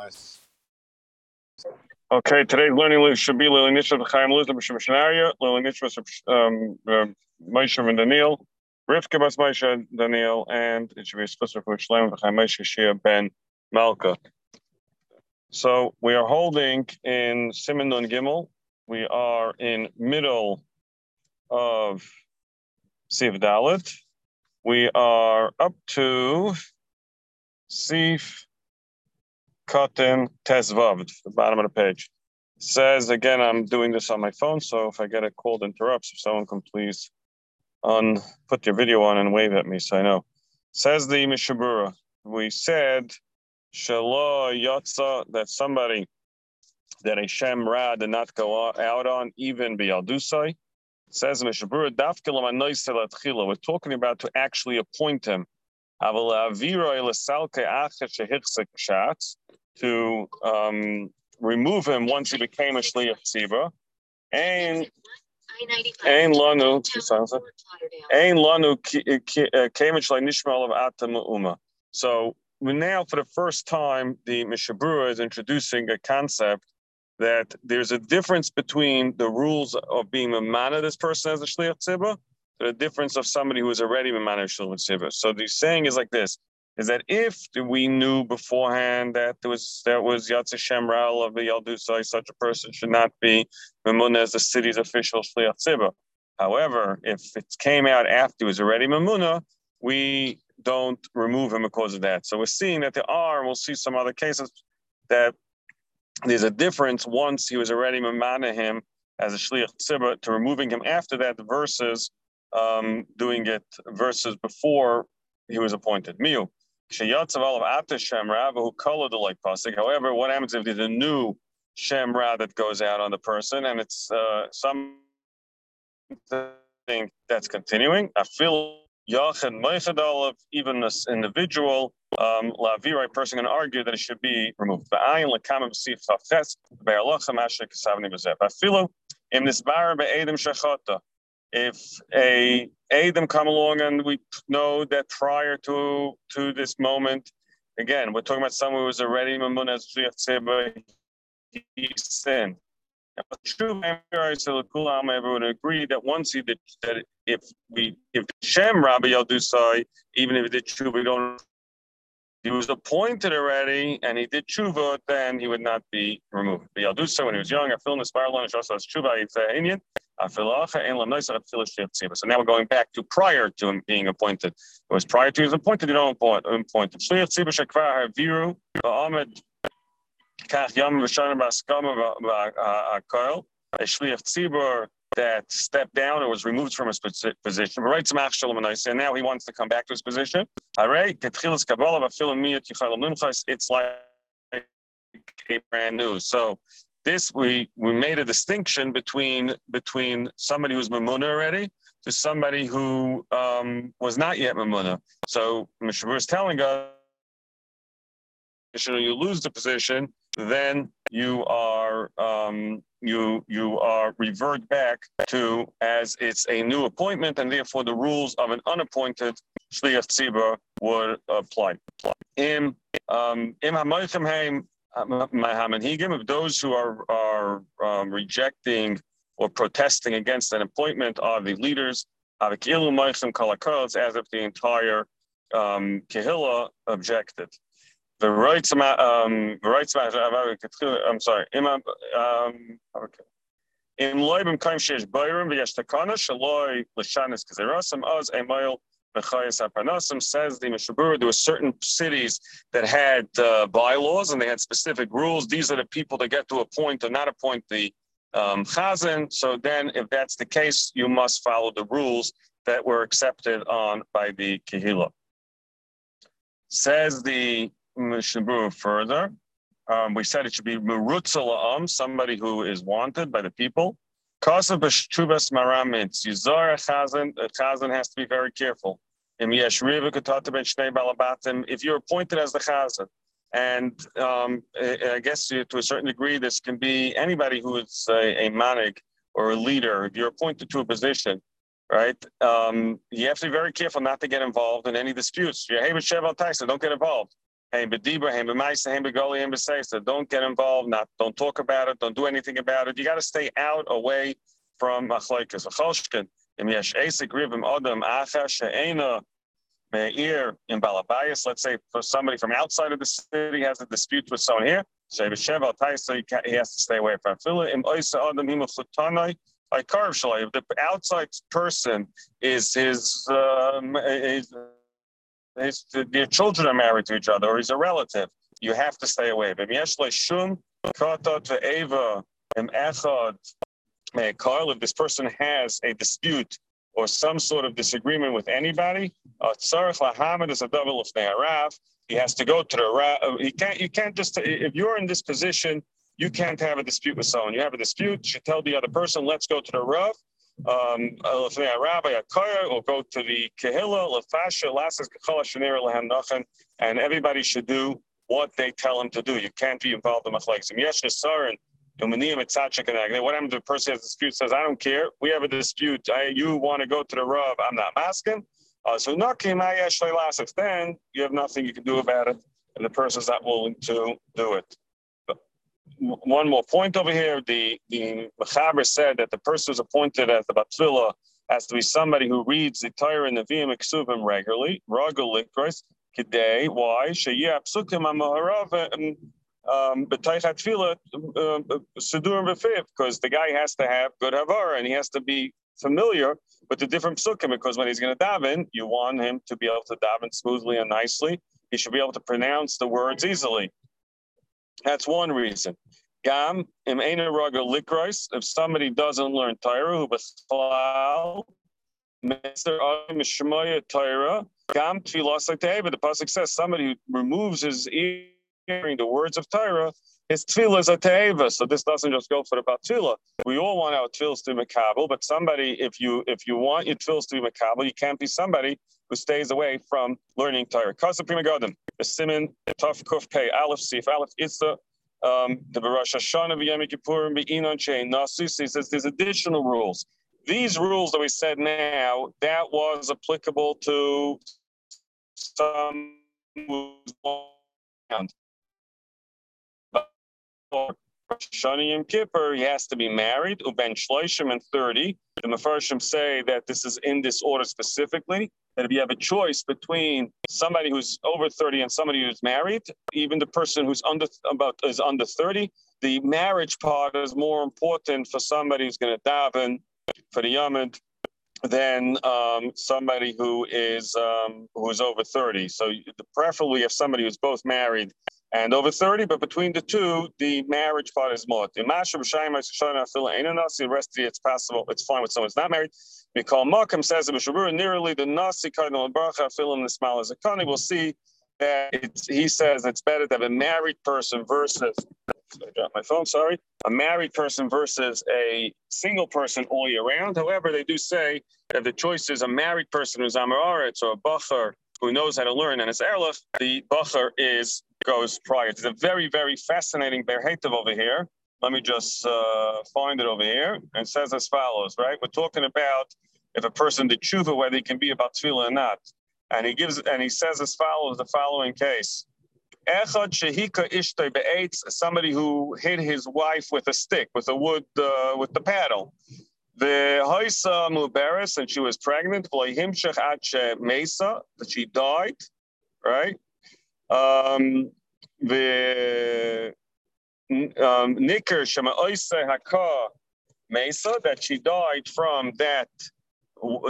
nice. Okay, today's learning should be Lily Nishma Chaim Luzim Missionaria, Lily Nishma um, um, Moshe and Daniel, Rivka Bas Moshe Daniel, and it should be special for Shlem Chaim Moshe Shia Ben Malka. So we are holding in Siman Nun Gimel. We are in middle of Siv Dalit. We are up to Sif Cotton Tezvav, the bottom of the page. says again, I'm doing this on my phone, so if I get a call that interrupts, if someone can please on put your video on and wave at me so I know. Says the Mishabura. We said Shalom Yotza that somebody that a Shem Ra did not go out on, even Bialdusai. Says Mishabura Dafkilam We're talking about to actually appoint him to um, remove him once he became a shliach tzibah. And Ein lanu, ein lanu kemich uh, nishmal of atam uma. So now, for the first time, the Mishabura is introducing a concept that there's a difference between the rules of being a man of this person as a shliach tzibah the difference of somebody who is already managed to Siva. So the saying is like this: is that if we knew beforehand that there was that was Yatsa Shemral of the Yaldusai, such a person should not be Mamun as the city's official Shliach Siva. However, if it came out after he was already Mamuna, we don't remove him because of that. So we're seeing that there are, and we'll see some other cases that there's a difference once he was already Mamana him as a Shliach Tzibah to removing him after that versus um, doing it versus before he was appointed. Miu. However, what happens if there's a new Shem Ra that goes out on the person and it's uh, something that's continuing? I feel Yachid Meichadal of even this individual um, Lavirai person can argue that it should be removed. I in this bar Adam Shachata if a Adam come along and we know that prior to to this moment, again, we're talking about someone who was already Mamun as he sinned. True, everyone agree that once he did that, if we if Shem Rabbi Yaldusai, even if he did true, we don't. He was appointed already, and he did tshuva, then he would not be removed. But Yaldusai, when he was young, I feel in the spiral line, also as tshuva, so now we're going back to prior to him being appointed. It was prior to his appointed, you don't appoint, appointed. A shliach tzibur that stepped down or was removed from his position. And now he wants to come back to his position. All right, it's like brand new. So this we we made a distinction between between somebody who's mamuna already to somebody who um, was not yet mamuna. So Mishabur is telling us, you lose the position, then you are um, you you are revert back to as it's a new appointment, and therefore the rules of an unappointed shliach tzibur would apply. Im um, im of those who are, are um, rejecting or protesting against an appointment are the leaders, as if the entire um, objected. The rights, um, rights, about I'm sorry, um, okay. In loibim kaim sheish bayrim v'yesh takana shaloi l'shanis kazerasam az email Mechayas says the Mishabura, there were certain cities that had uh, bylaws and they had specific rules. These are the people that get to appoint or not appoint the um, chazan. So then, if that's the case, you must follow the rules that were accepted on by the Kehillah. Says the Mishabura further, um, we said it should be Murutzala'am, somebody who is wanted by the people. Kasa b'shuvas maramits. Yizar chazan, a chazan has to be very careful. If you're appointed as the chazan, and um, I guess to a certain degree, this can be anybody who is a, a manig or a leader. If you're appointed to a position, right, um, you have to be very careful not to get involved in any disputes. Taisa, don't get involved. Not don't talk about it. Don't do anything about it. You got to stay out away from machlekes. Meir in Balabayas, let's say for somebody from outside of the city has a dispute with someone here, he has to stay away from If the outside person is his, um, his, his, their children are married to each other or he's a relative, you have to stay away. Carl, if this person has a dispute or some sort of disagreement with anybody, lahamid is a double of ne'arav. He has to go to the rav. Uh, he can't. You can't just. If you're in this position, you can't have a dispute with someone. You have a dispute. You tell the other person, "Let's go to the rav." Um, or go to the Lahan and everybody should do what they tell him to do. You can't be involved in Machlekes. What happens if a person has a dispute, says, I don't care, we have a dispute, I, you want to go to the Rav, I'm not asking. Uh, so then you have nothing you can do about it, and the person's not willing to do it. One more point over here, the, the Mechaber said that the person who's appointed as the Batfila has to be somebody who reads the Torah and the Vim Ksuvim regularly, Ragul Likros, Kidei, why? Sheyah Psukim Amaharav, um, um because um, um, the guy has to have good havar and he has to be familiar with the different psukim because when he's going to daven, you want him to be able to daven smoothly and nicely. He should be able to pronounce the words easily. That's one reason. Gam im likros. If somebody doesn't learn Torah, who b'chalal Mr. Torah, gam tfilas like the pasuk says somebody who removes his ear hearing the words of Torah, his tefillah is a te'eva. So this doesn't just go for the batila. We all want our tefillas to be makabel, but somebody, if you if you want your tefillas to be makabel, you can't be somebody who stays away from learning Torah. Kasa prima godim, the simin, tough kuf pei, aleph sif, aleph itza, um, the Rosh Hashanah v'Yom Kippurim v'inon chain nasus. Says there's additional rules. These rules that we said now, that was applicable to some Shani Yom Kippur, he has to be married, Uben Shloishim and 30. The Mefarshim say that this is in this order specifically, that if you have a choice between somebody who's over 30 and somebody who's married, even the person who's under about is under 30, the marriage part is more important for somebody who's going to daven for the Yamid than um, somebody who is um, who is over 30. So preferably if somebody who's both married and over 30, but between the two, the marriage part is more. The The rest it's possible, it's fine with someone who's not married. Mikal Makam says that nearly the Nasi Cardinal Baruch Filim the smile as a Kani. We'll see that he says it's better to have a married person versus I dropped my phone, sorry. A married person versus a single person all year round. However, they do say that the choice is a married person who's Amaretz or a Bacher who knows how to learn and it's Erlich, the Bacher is goes prior. It's a very, very fascinating Berhetiv over here. Let me just uh, find it over here. And says as follows, right? We're talking about if a person did tshuva, whether he can be about tefillah or not. And he gives and he says as follows the following case. Echad shehika be'etz, somebody who hit his wife with a stick, with a wood, uh, with the paddle. The Haisa Mubaris, and she was pregnant, Mesa, that she died, right? Um, the um, Nicker Shema Oise Haka Mesa, that she died from that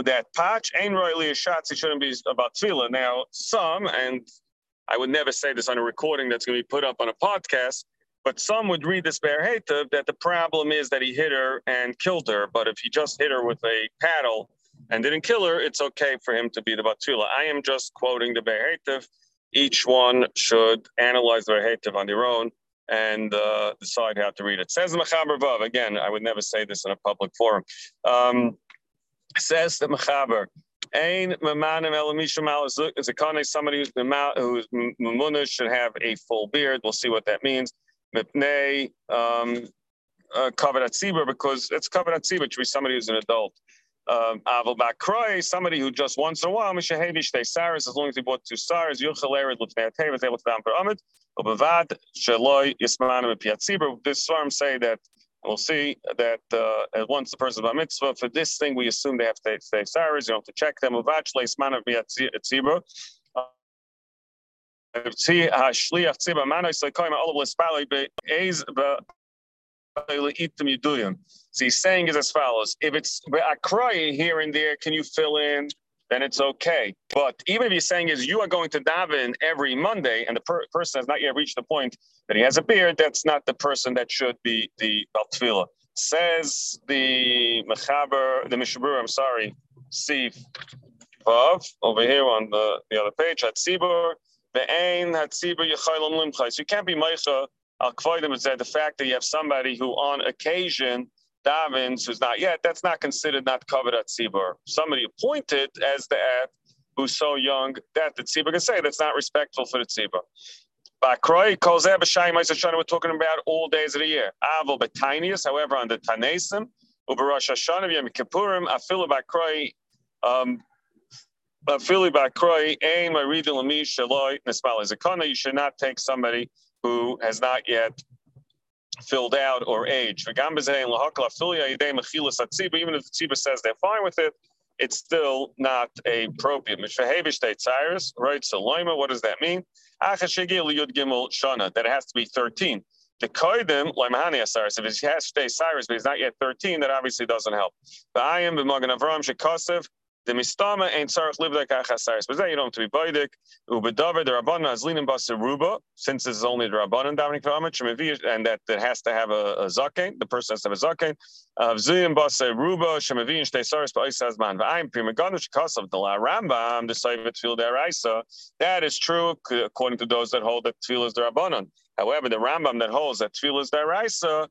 that patch. Ain't rightly a shot, it shouldn't be about tefillah. Now, some, and I would never say this on a recording that's going to be put up on a podcast, but some would read this Bear Hativ that the problem is that he hit her and killed her. But if he just hit her with a paddle and didn't kill her, it's okay for him to be the Batula. I am just quoting the Bear Hativ. Each one should analyze the Bear Hativ on their own and uh, decide how to read it. Says the Mechaber Vav. Again, I would never say this in a public forum. Um, says the Mechaber. Ain mamanim elamishamal is a kane somebody who's who's should have a full beard. We'll see what that means mipnei um, uh, covered at because it's covered at which be somebody who's an adult. um, Aval Bakroi, somebody who just once in a while, Mishahevi Shtei Saras, as long as he bought two stars, Yuchel Ered Lutnei Atev, is able to down per Amid, Ubavad, Shaloi, Yismanim, Piatzibur. This farm say that we'll see that uh, once the person is mitzvah, for this thing, we assume they have to stay Saras, you don't have to check them, so he's saying is as follows: If it's crying here and there, can you fill in? Then it's okay. But even if he's saying is you are going to daven every Monday, and the per- person has not yet reached the point that he has a beard, that's not the person that should be the baltfila. Says the mechaber, the mishabur. I'm sorry, see above over here on the, the other page at Sibur. You can't be Meicha Al Kvoidim is that the fact that you have somebody who on occasion davens who's not yet, that's not considered not covered at Tzibur. Somebody appointed as the ad who's so young that the Tzibur can say that's not respectful for the Tzibur. Bakroi, Kozeh, B'Shayim, we're talking about all days of the year. Avil, Betinius, however, on the Tanesim, Uberosh Hashanah, Yom Kippurim, um, Afilu Bakroi, Ein, Maridil, Amish, Shaloi, Nespal, Zakona, you should not take somebody who has not yet filled out or aged. Even if the tziba says they're fine with it, it's still not appropriate. Right, so loima, what does that mean? That it has to be 13. The koidim loimahani asaris. If he has to stay cyrus, but he's not yet 13, that obviously doesn't help. I am b'magan avram shekasev the mistama ain't sarach livdek achasaris. But then you don't have to be baidik. Ubedavar the rabbanon azlinim basaruba. Since this is only the rabbanon davening for and that it has to have a, a zaken. The person has to have a zaken. Avziyim basaruba ba'isa azman. V'ayim primaganu shekasav the la Rambam the sayvet tefil deraisa. That is true according to those that hold that tefil is the rabbanon. However, the Rambam that holds that tefil is deraisa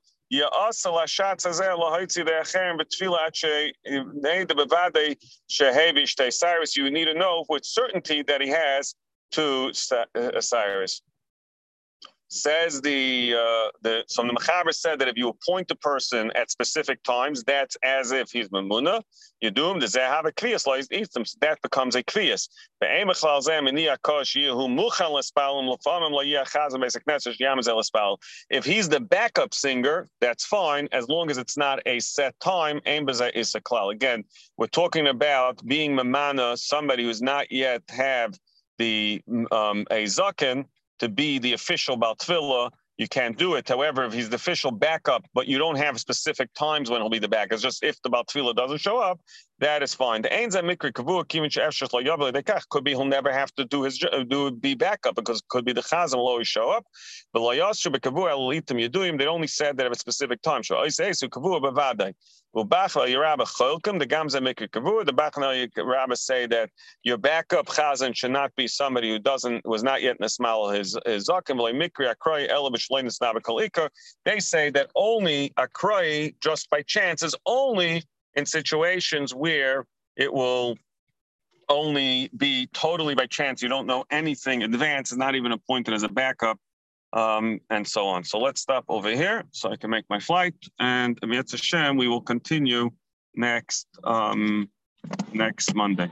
you need to know with certainty that he has two uh, Cyrus. Says the uh, the so the Mechaber said that if you appoint a person at specific times, that's as if he's Mamuna. You do him, have a kliyas That becomes a kliyas. If he's the backup singer, that's fine, as long as it's not a set time. Again, we're talking about being mamana, somebody who's not yet have the um, a zaken to be the official Baltfila, you can't do it. However, if he's the official backup, but you don't have specific times when he'll be the back, it's just if the Baltfila doesn't show up, that is fine. The could be he'll never have to do his do be backup because it could be the Chazan will always show up. But they only said that at a specific time. So I say so Kavu Bavadai. Ubachla Yerabba Cholkim, the Gamza Mikri Kavu, the say that your backup Chazan should not be somebody who doesn't was not yet Nesmal his his Zakim Mikri. They say that only Akroy just by chance is only in situations where it will only be totally by chance. You don't know anything in advance. It's not even appointed as a backup, um, and so on. So let's stop over here so I can make my flight. And Amir Hashem, we will continue next um, next Monday.